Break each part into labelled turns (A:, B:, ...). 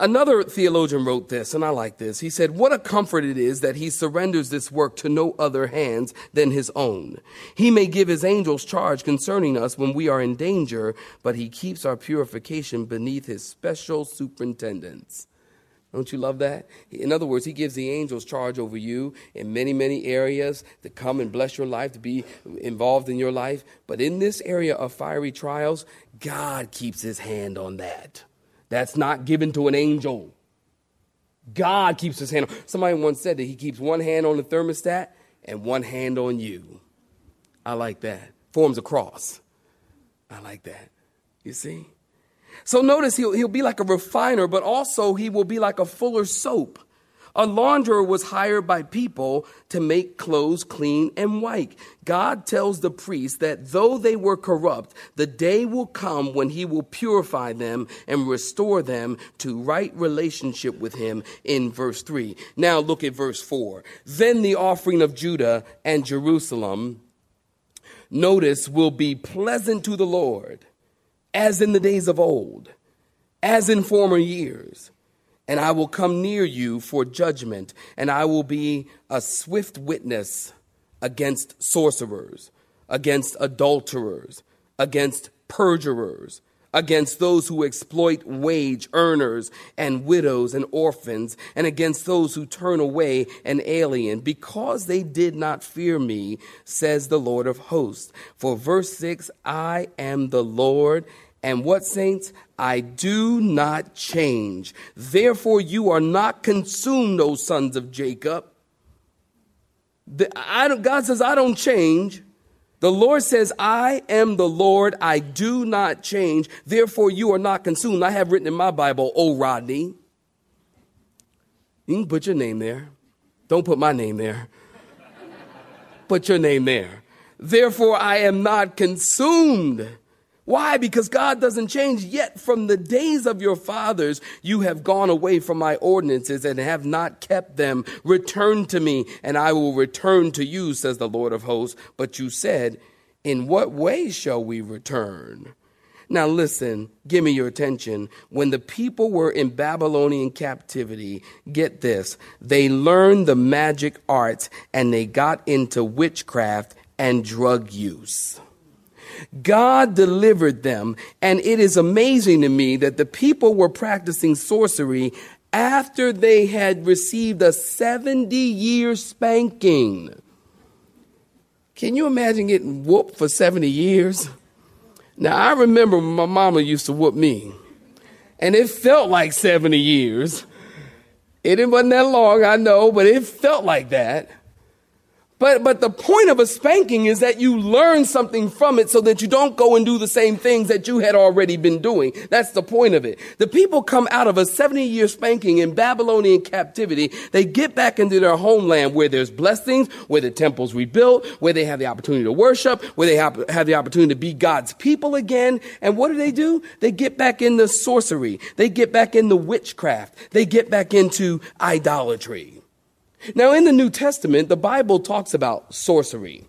A: Another theologian wrote this, and I like this. He said, What a comfort it is that he surrenders this work to no other hands than his own. He may give his angels charge concerning us when we are in danger, but he keeps our purification beneath his special superintendence. Don't you love that? In other words, he gives the angels charge over you in many, many areas to come and bless your life, to be involved in your life. But in this area of fiery trials, God keeps his hand on that. That's not given to an angel. God keeps his hand on. Somebody once said that he keeps one hand on the thermostat and one hand on you. I like that. Forms a cross. I like that. You see? So notice he'll, he'll be like a refiner, but also he will be like a fuller soap. A launderer was hired by people to make clothes clean and white. God tells the priests that though they were corrupt, the day will come when he will purify them and restore them to right relationship with him in verse 3. Now look at verse 4. Then the offering of Judah and Jerusalem, notice, will be pleasant to the Lord, as in the days of old, as in former years and I will come near you for judgment, and I will be a swift witness against sorcerers, against adulterers, against perjurers, against those who exploit wage earners and widows and orphans, and against those who turn away an alien, because they did not fear me, says the Lord of hosts. For verse 6 I am the Lord and what, saints? I do not change. Therefore, you are not consumed, O sons of Jacob. The, God says, I don't change. The Lord says, I am the Lord. I do not change. Therefore, you are not consumed. I have written in my Bible, O Rodney. You can put your name there. Don't put my name there. Put your name there. Therefore, I am not consumed. Why? Because God doesn't change. Yet from the days of your fathers, you have gone away from my ordinances and have not kept them. Return to me, and I will return to you, says the Lord of hosts. But you said, In what way shall we return? Now listen, give me your attention. When the people were in Babylonian captivity, get this, they learned the magic arts and they got into witchcraft and drug use. God delivered them. And it is amazing to me that the people were practicing sorcery after they had received a 70 year spanking. Can you imagine getting whooped for 70 years? Now, I remember my mama used to whoop me, and it felt like 70 years. It wasn't that long, I know, but it felt like that. But, but the point of a spanking is that you learn something from it so that you don't go and do the same things that you had already been doing. That's the point of it. The people come out of a 70 year spanking in Babylonian captivity. They get back into their homeland where there's blessings, where the temple's rebuilt, where they have the opportunity to worship, where they have, have the opportunity to be God's people again. And what do they do? They get back into sorcery. They get back into witchcraft. They get back into idolatry. Now, in the New Testament, the Bible talks about sorcery.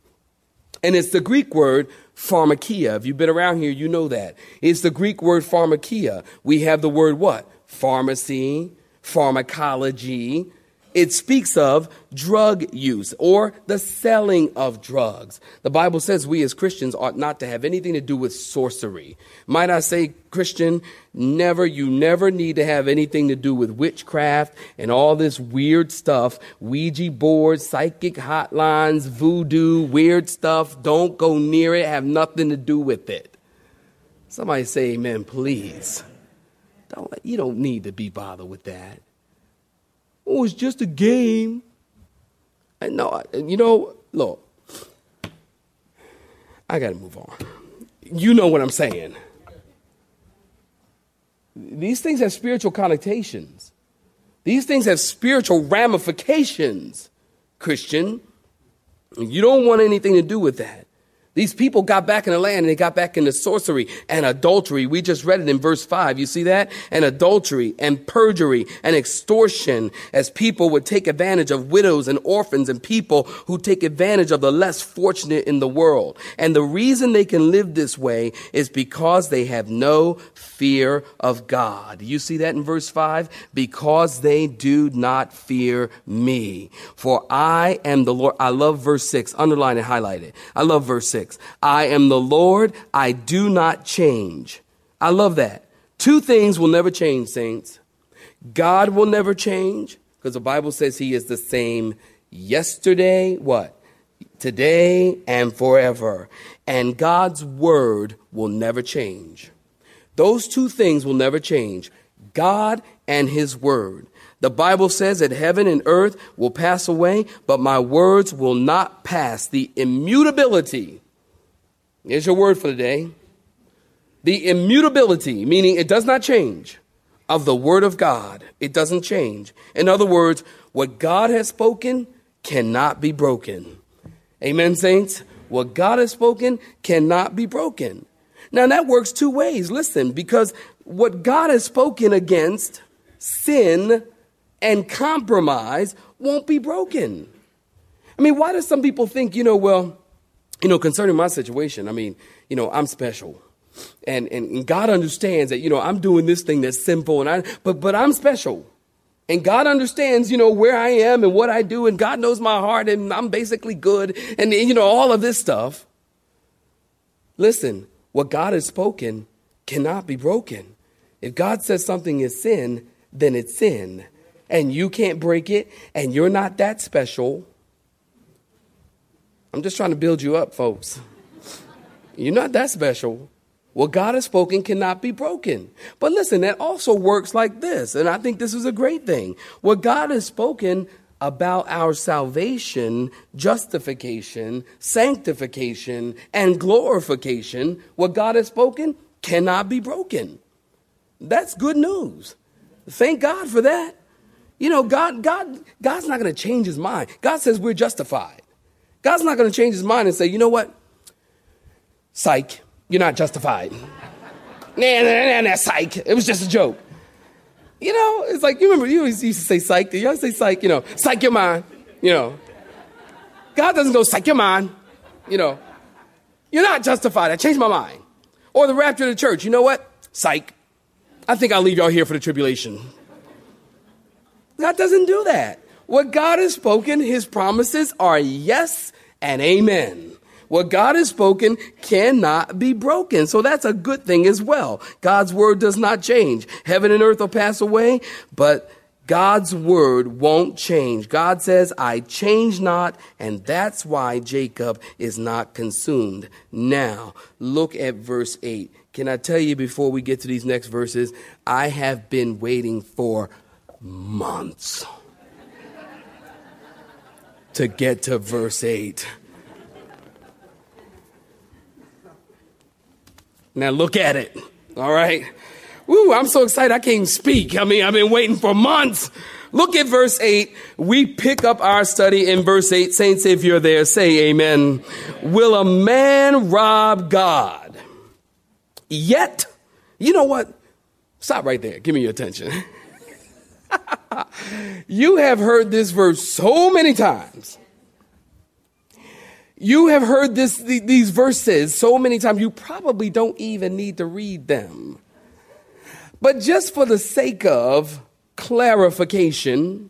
A: And it's the Greek word pharmakeia. If you've been around here, you know that. It's the Greek word pharmakeia. We have the word what? Pharmacy, pharmacology. It speaks of drug use or the selling of drugs. The Bible says we as Christians ought not to have anything to do with sorcery. Might I say, Christian, never, you never need to have anything to do with witchcraft and all this weird stuff, Ouija boards, psychic hotlines, voodoo, weird stuff. Don't go near it, have nothing to do with it. Somebody say amen, please. Don't, you don't need to be bothered with that. Oh, it's just a game. And no, you know, look, I got to move on. You know what I'm saying. These things have spiritual connotations. These things have spiritual ramifications, Christian. You don't want anything to do with that. These people got back in the land and they got back into sorcery and adultery. We just read it in verse 5. You see that? And adultery and perjury and extortion as people would take advantage of widows and orphans and people who take advantage of the less fortunate in the world. And the reason they can live this way is because they have no fear of God. You see that in verse 5? Because they do not fear me. For I am the Lord. I love verse 6. Underline and highlight it. I love verse 6. I am the Lord, I do not change. I love that. Two things will never change, saints. God will never change because the Bible says he is the same yesterday, what? Today and forever. And God's word will never change. Those two things will never change God and his word. The Bible says that heaven and earth will pass away, but my words will not pass. The immutability Here's your word for the day. The immutability, meaning it does not change, of the word of God. It doesn't change. In other words, what God has spoken cannot be broken. Amen, saints? What God has spoken cannot be broken. Now that works two ways. Listen, because what God has spoken against, sin and compromise, won't be broken. I mean, why do some people think, you know, well, you know, concerning my situation, I mean, you know, I'm special. And, and God understands that, you know, I'm doing this thing that's simple and I, but, but I'm special. And God understands, you know, where I am and what I do. And God knows my heart and I'm basically good. And, you know, all of this stuff. Listen, what God has spoken cannot be broken. If God says something is sin, then it's sin. And you can't break it. And you're not that special. I'm just trying to build you up, folks. You're not that special. What God has spoken cannot be broken. But listen, that also works like this, and I think this is a great thing. What God has spoken about our salvation, justification, sanctification, and glorification, what God has spoken cannot be broken. That's good news. Thank God for that. You know, God, God, God's not going to change his mind. God says we're justified. God's not going to change his mind and say, you know what? Psych, you're not justified. nah, nah, nah, nah, psych. It was just a joke. You know, it's like, you remember, you always used to say psych. You always say psych, you know, psych your mind, you know. God doesn't go psych your mind, you know. You're not justified. I changed my mind. Or the rapture of the church. You know what? Psych. I think I'll leave y'all here for the tribulation. God doesn't do that. What God has spoken, his promises are yes and amen. What God has spoken cannot be broken. So that's a good thing as well. God's word does not change. Heaven and earth will pass away, but God's word won't change. God says, I change not, and that's why Jacob is not consumed. Now, look at verse 8. Can I tell you before we get to these next verses? I have been waiting for months to get to verse 8. Now look at it. All right. Woo, I'm so excited I can't even speak. I mean, I've been waiting for months. Look at verse 8. We pick up our study in verse 8. Saints, if you're there, say amen. Will a man rob God? Yet, you know what? Stop right there. Give me your attention. you have heard this verse so many times. You have heard this, these verses so many times, you probably don't even need to read them. But just for the sake of clarification,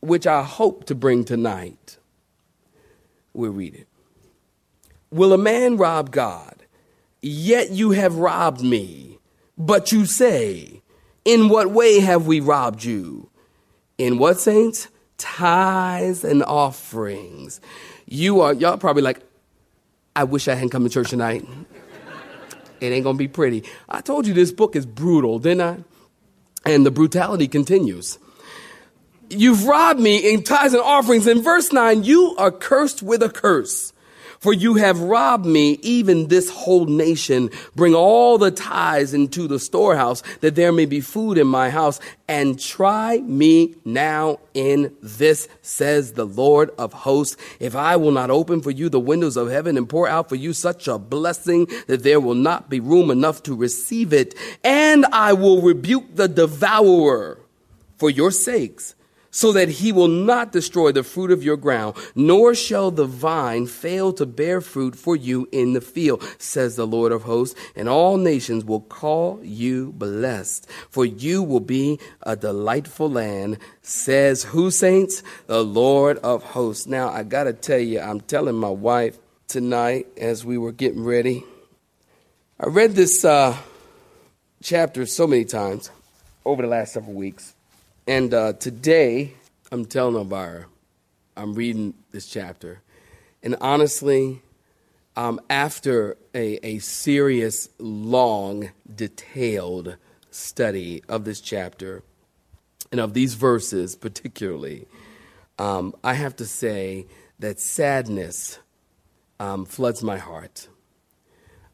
A: which I hope to bring tonight. We'll read it. Will a man rob God? Yet you have robbed me. But you say, In what way have we robbed you? In what, saints? Tithes and offerings. You are, y'all probably like, I wish I hadn't come to church tonight. It ain't gonna be pretty. I told you this book is brutal, didn't I? And the brutality continues. You've robbed me in tithes and offerings. In verse 9, you are cursed with a curse. For you have robbed me, even this whole nation. Bring all the tithes into the storehouse, that there may be food in my house. And try me now in this, says the Lord of hosts. If I will not open for you the windows of heaven and pour out for you such a blessing that there will not be room enough to receive it. And I will rebuke the devourer for your sakes so that he will not destroy the fruit of your ground, nor shall the vine fail to bear fruit for you in the field, says the Lord of hosts. And all nations will call you blessed, for you will be a delightful land, says who, saints? The Lord of hosts. Now, I got to tell you, I'm telling my wife tonight as we were getting ready. I read this uh, chapter so many times over the last several weeks. And uh, today, I'm telling Elvira, I'm reading this chapter. And honestly, um, after a, a serious, long, detailed study of this chapter and of these verses particularly, um, I have to say that sadness um, floods my heart.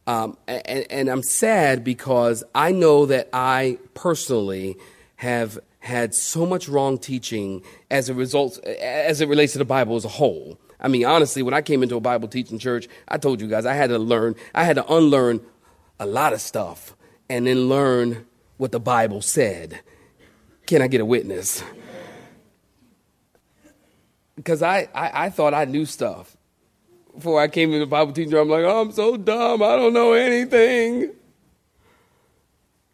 A: Um, and, and I'm sad because I know that I personally have had so much wrong teaching as a result, as it relates to the Bible as a whole. I mean, honestly, when I came into a Bible teaching church, I told you guys I had to learn, I had to unlearn a lot of stuff and then learn what the Bible said. Can I get a witness? Because I, I, I thought I knew stuff. Before I came into Bible teaching, I'm like, oh, I'm so dumb. I don't know anything.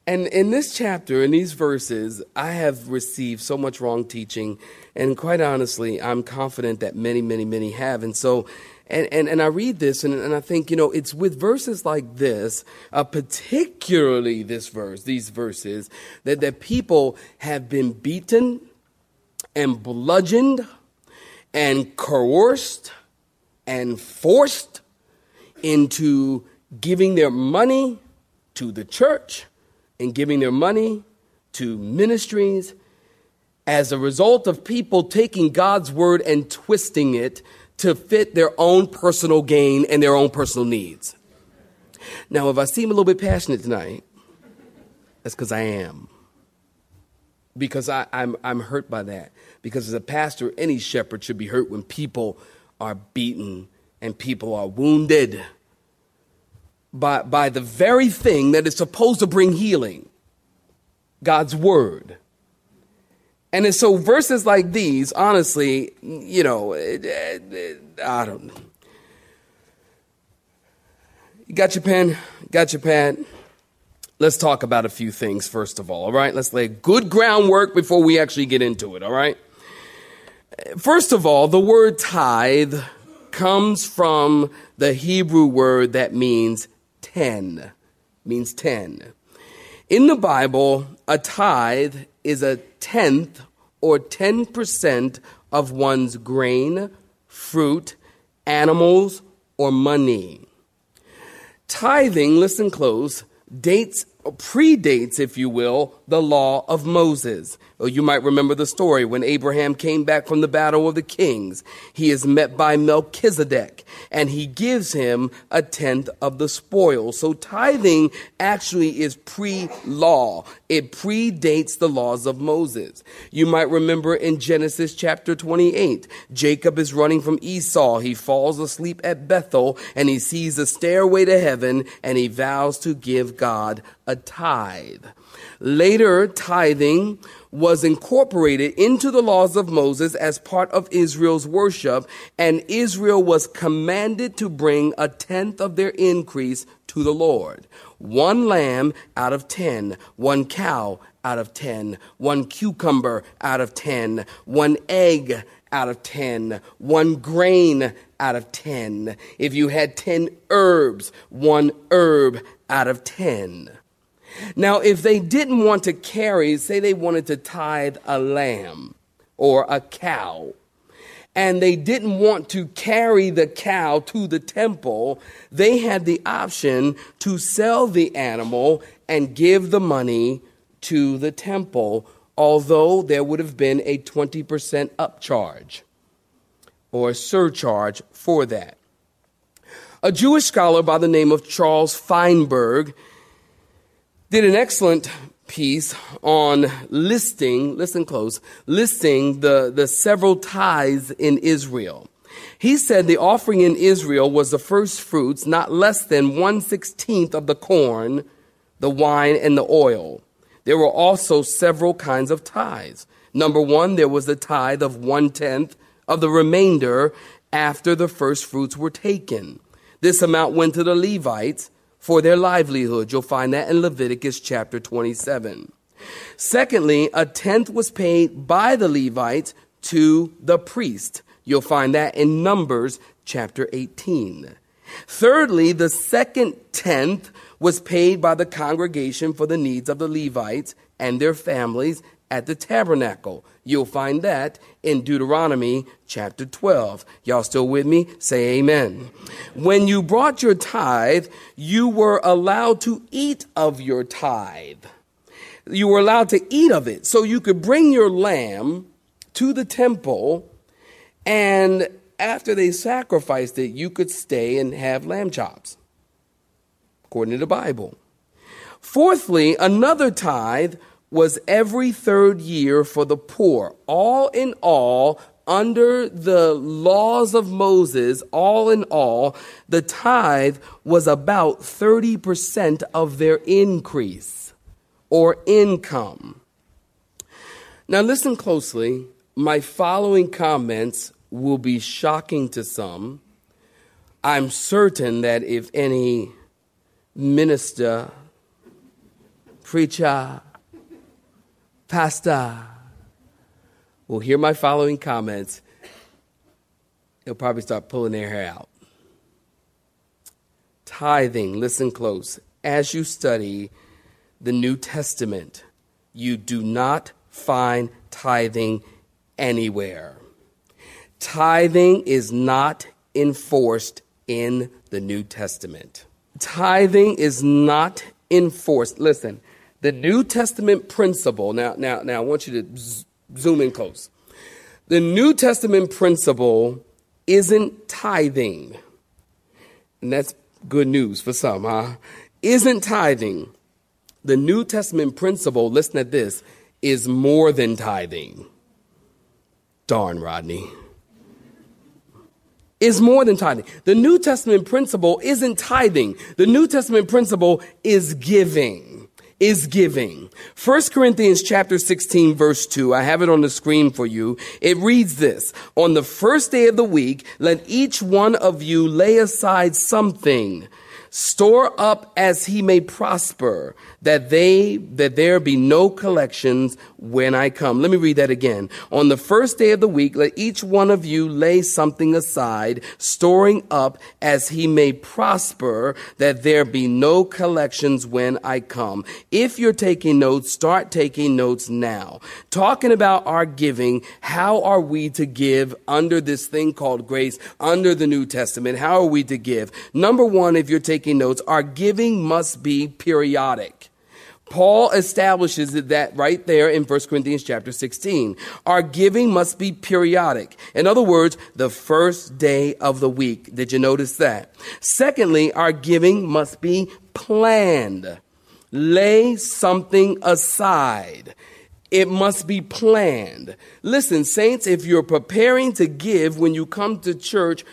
A: And in this chapter, in these verses, I have received so much wrong teaching. And quite honestly, I'm confident that many, many, many have. And so, and, and, and I read this and, and I think, you know, it's with verses like this, uh, particularly this verse, these verses, that, that people have been beaten and bludgeoned and coerced and forced into giving their money to the church and giving their money to ministries as a result of people taking God's word and twisting it to fit their own personal gain and their own personal needs. Now, if I seem a little bit passionate tonight, that's because I am. Because I, am I'm, I'm hurt by that. Because as a pastor, any shepherd should be hurt when people are beaten and people are wounded by, by the very thing that is supposed to bring healing God's word. And so verses like these, honestly, you know, I don't know. You got your pen? Got your pad? Let's talk about a few things first of all, all right? Let's lay good groundwork before we actually get into it, all right? First of all, the word tithe comes from the Hebrew word that means ten, means ten. In the Bible, a tithe is a tenth or 10% of one's grain, fruit, animals, or money. Tithing, listen close, dates predates, if you will, the law of Moses. You might remember the story when Abraham came back from the battle of the kings. He is met by Melchizedek and he gives him a tenth of the spoil. So tithing actually is pre-law. It predates the laws of Moses. You might remember in Genesis chapter 28, Jacob is running from Esau. He falls asleep at Bethel and he sees a stairway to heaven and he vows to give God a tithe. Later, tithing was incorporated into the laws of Moses as part of Israel's worship, and Israel was commanded to bring a tenth of their increase to the Lord. One lamb out of ten, one cow out of ten, one cucumber out of ten, one egg out of 10, one grain out of 10. If you had 10 herbs, one herb out of 10. Now, if they didn't want to carry, say they wanted to tithe a lamb or a cow, and they didn't want to carry the cow to the temple, they had the option to sell the animal and give the money to the temple, although there would have been a 20% upcharge or surcharge for that. A Jewish scholar by the name of Charles Feinberg did an excellent piece on listing, listen close, listing the, the several tithes in Israel. He said the offering in Israel was the first fruits, not less than one sixteenth of the corn, the wine, and the oil. There were also several kinds of tithes. Number one, there was the tithe of one tenth of the remainder after the first fruits were taken. This amount went to the Levites for their livelihood. You'll find that in Leviticus chapter 27. Secondly, a tenth was paid by the Levites to the priest. You'll find that in Numbers chapter 18. Thirdly, the second tenth was paid by the congregation for the needs of the Levites and their families at the tabernacle. You'll find that in Deuteronomy chapter 12. Y'all still with me? Say amen. When you brought your tithe, you were allowed to eat of your tithe. You were allowed to eat of it. So you could bring your lamb to the temple, and after they sacrificed it, you could stay and have lamb chops, according to the Bible. Fourthly, another tithe was every third year for the poor. All in all, under the laws of Moses, all in all, the tithe was about 30% of their increase or income. Now, listen closely. My following comments will be shocking to some. I'm certain that if any minister, preacher, Pastor will hear my following comments, they'll probably start pulling their hair out. Tithing, listen close. As you study the New Testament, you do not find tithing anywhere. Tithing is not enforced in the New Testament. Tithing is not enforced. Listen, the New Testament principle, now, now, now I want you to z- zoom in close. The New Testament principle isn't tithing. And that's good news for some, huh? Isn't tithing. The New Testament principle, listen at this, is more than tithing. Darn, Rodney. Is more than tithing. The New Testament principle isn't tithing. The New Testament principle is giving is giving. 1 Corinthians chapter 16 verse 2. I have it on the screen for you. It reads this. On the first day of the week, let each one of you lay aside something store up as he may prosper, that they that there be no collections when I come. Let me read that again. On the first day of the week, let each one of you lay something aside, storing up as he may prosper, that there be no collections when I come. If you're taking notes, start taking notes now. Talking about our giving, how are we to give under this thing called grace, under the New Testament? How are we to give? Number one, if you're taking notes, our giving must be periodic. Paul establishes that right there in 1 Corinthians chapter 16. Our giving must be periodic. In other words, the first day of the week. Did you notice that? Secondly, our giving must be planned. Lay something aside. It must be planned. Listen, saints, if you're preparing to give when you come to church,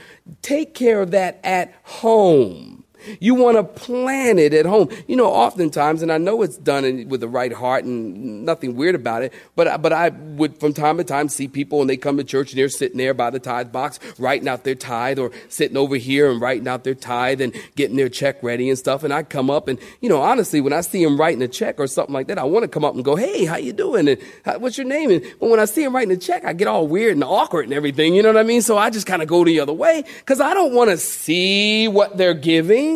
A: take care of that at home. You want to plan it at home. You know, oftentimes, and I know it's done with the right heart and nothing weird about it, but, but I would from time to time see people and they come to church and they're sitting there by the tithe box writing out their tithe or sitting over here and writing out their tithe and getting their check ready and stuff. And I come up and, you know, honestly, when I see them writing a check or something like that, I want to come up and go, hey, how you doing? And what's your name? And but when I see them writing a check, I get all weird and awkward and everything. You know what I mean? So I just kind of go the other way because I don't want to see what they're giving.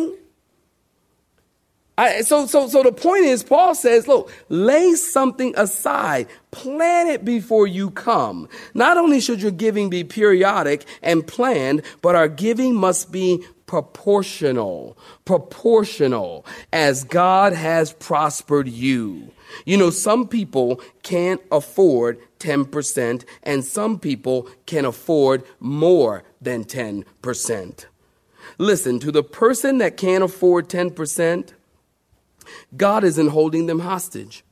A: I, so, so, so the point is, Paul says, look, lay something aside. Plan it before you come. Not only should your giving be periodic and planned, but our giving must be proportional. Proportional as God has prospered you. You know, some people can't afford 10%, and some people can afford more than 10%. Listen, to the person that can't afford 10%, God isn't holding them hostage.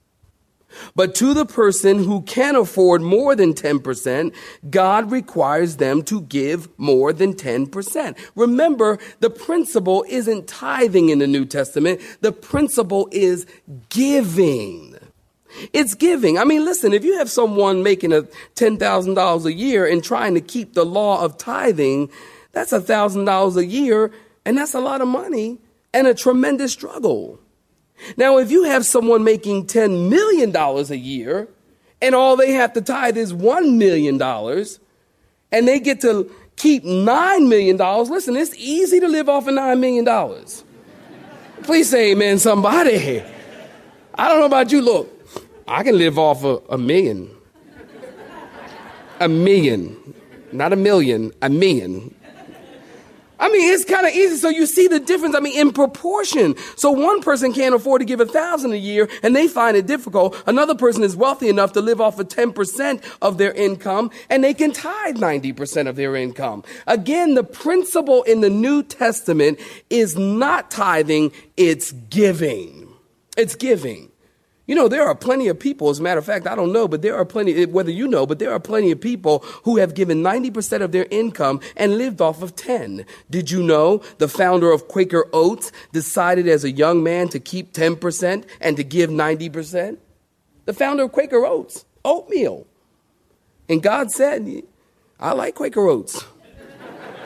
A: But to the person who can afford more than 10%, God requires them to give more than 10%. Remember, the principle isn't tithing in the New Testament. The principle is giving. It's giving. I mean, listen, if you have someone making a $10,000 a year and trying to keep the law of tithing, that's $1,000 a year, and that's a lot of money and a tremendous struggle. Now, if you have someone making $10 million a year and all they have to tithe is $1 million and they get to keep $9 million, listen, it's easy to live off of $9 million. Please say amen, somebody. I don't know about you. Look, I can live off of a million. A million. Not a million, a million. I mean, it's kind of easy. So you see the difference. I mean, in proportion. So one person can't afford to give a thousand a year and they find it difficult. Another person is wealthy enough to live off of 10% of their income and they can tithe 90% of their income. Again, the principle in the New Testament is not tithing, it's giving. It's giving. You know, there are plenty of people, as a matter of fact, I don't know, but there are plenty, eh, whether you know, but there are plenty of people who have given 90% of their income and lived off of 10. Did you know the founder of Quaker Oats decided as a young man to keep 10% and to give 90%? The founder of Quaker Oats, oatmeal. And God said, I like Quaker Oats.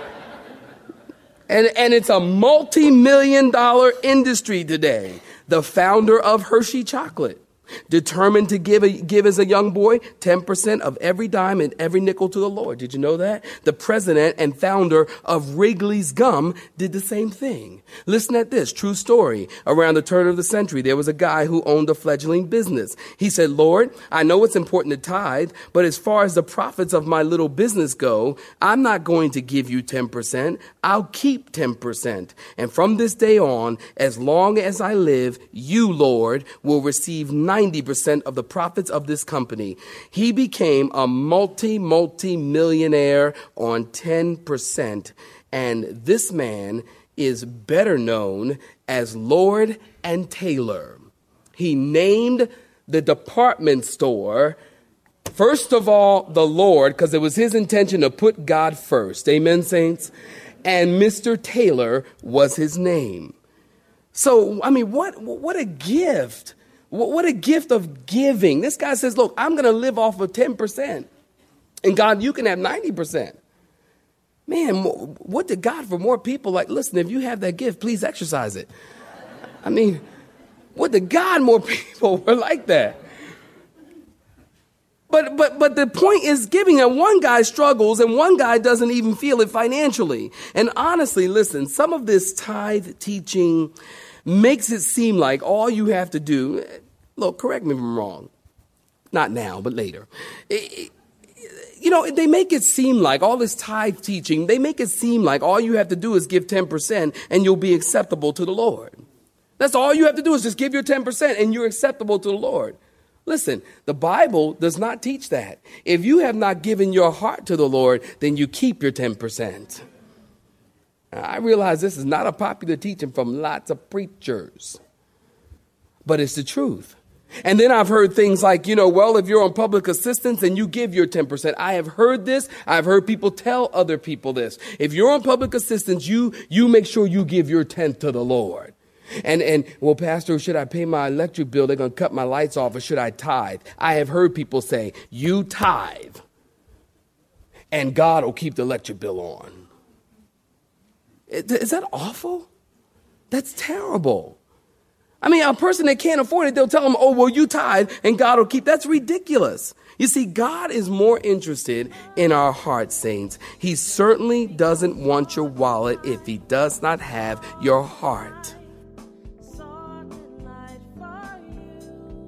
A: and, and it's a multi million dollar industry today the founder of Hershey Chocolate, determined to give, a, give as a young boy 10% of every dime and every nickel to the Lord. Did you know that? The president and founder of Wrigley's Gum did the same thing. Listen at this true story. Around the turn of the century, there was a guy who owned a fledgling business. He said, Lord, I know it's important to tithe, but as far as the profits of my little business go, I'm not going to give you 10%. I'll keep 10%. And from this day on, as long as I live, you, Lord, will receive 90% of the profits of this company. He became a multi, multi millionaire on 10%. And this man is better known as Lord and Taylor. He named the department store, first of all, the Lord, because it was his intention to put God first. Amen, saints? And Mr. Taylor was his name. So, I mean, what, what a gift. What a gift of giving. This guy says, Look, I'm going to live off of 10%. And God, you can have 90%. Man, what did God for more people? Like, listen, if you have that gift, please exercise it. I mean, what did God more people were like that? But but but the point is giving and one guy struggles and one guy doesn't even feel it financially. And honestly, listen, some of this tithe teaching makes it seem like all you have to do, look, correct me if I'm wrong. Not now, but later. You know, they make it seem like all this tithe teaching, they make it seem like all you have to do is give 10% and you'll be acceptable to the Lord. That's all you have to do is just give your 10% and you're acceptable to the Lord. Listen, the Bible does not teach that. If you have not given your heart to the Lord, then you keep your 10%. I realize this is not a popular teaching from lots of preachers, but it's the truth. And then I've heard things like, you know, well, if you're on public assistance and you give your 10%. I have heard this. I've heard people tell other people this. If you're on public assistance, you, you make sure you give your tenth to the Lord. And, and, well, Pastor, should I pay my electric bill? They're going to cut my lights off, or should I tithe? I have heard people say, you tithe, and God will keep the electric bill on. Is that awful? That's terrible. I mean, a person that can't afford it, they'll tell them, oh, well, you tithe and God will keep. That's ridiculous. You see, God is more interested in our heart, saints. He certainly doesn't want your wallet if He does not have your heart.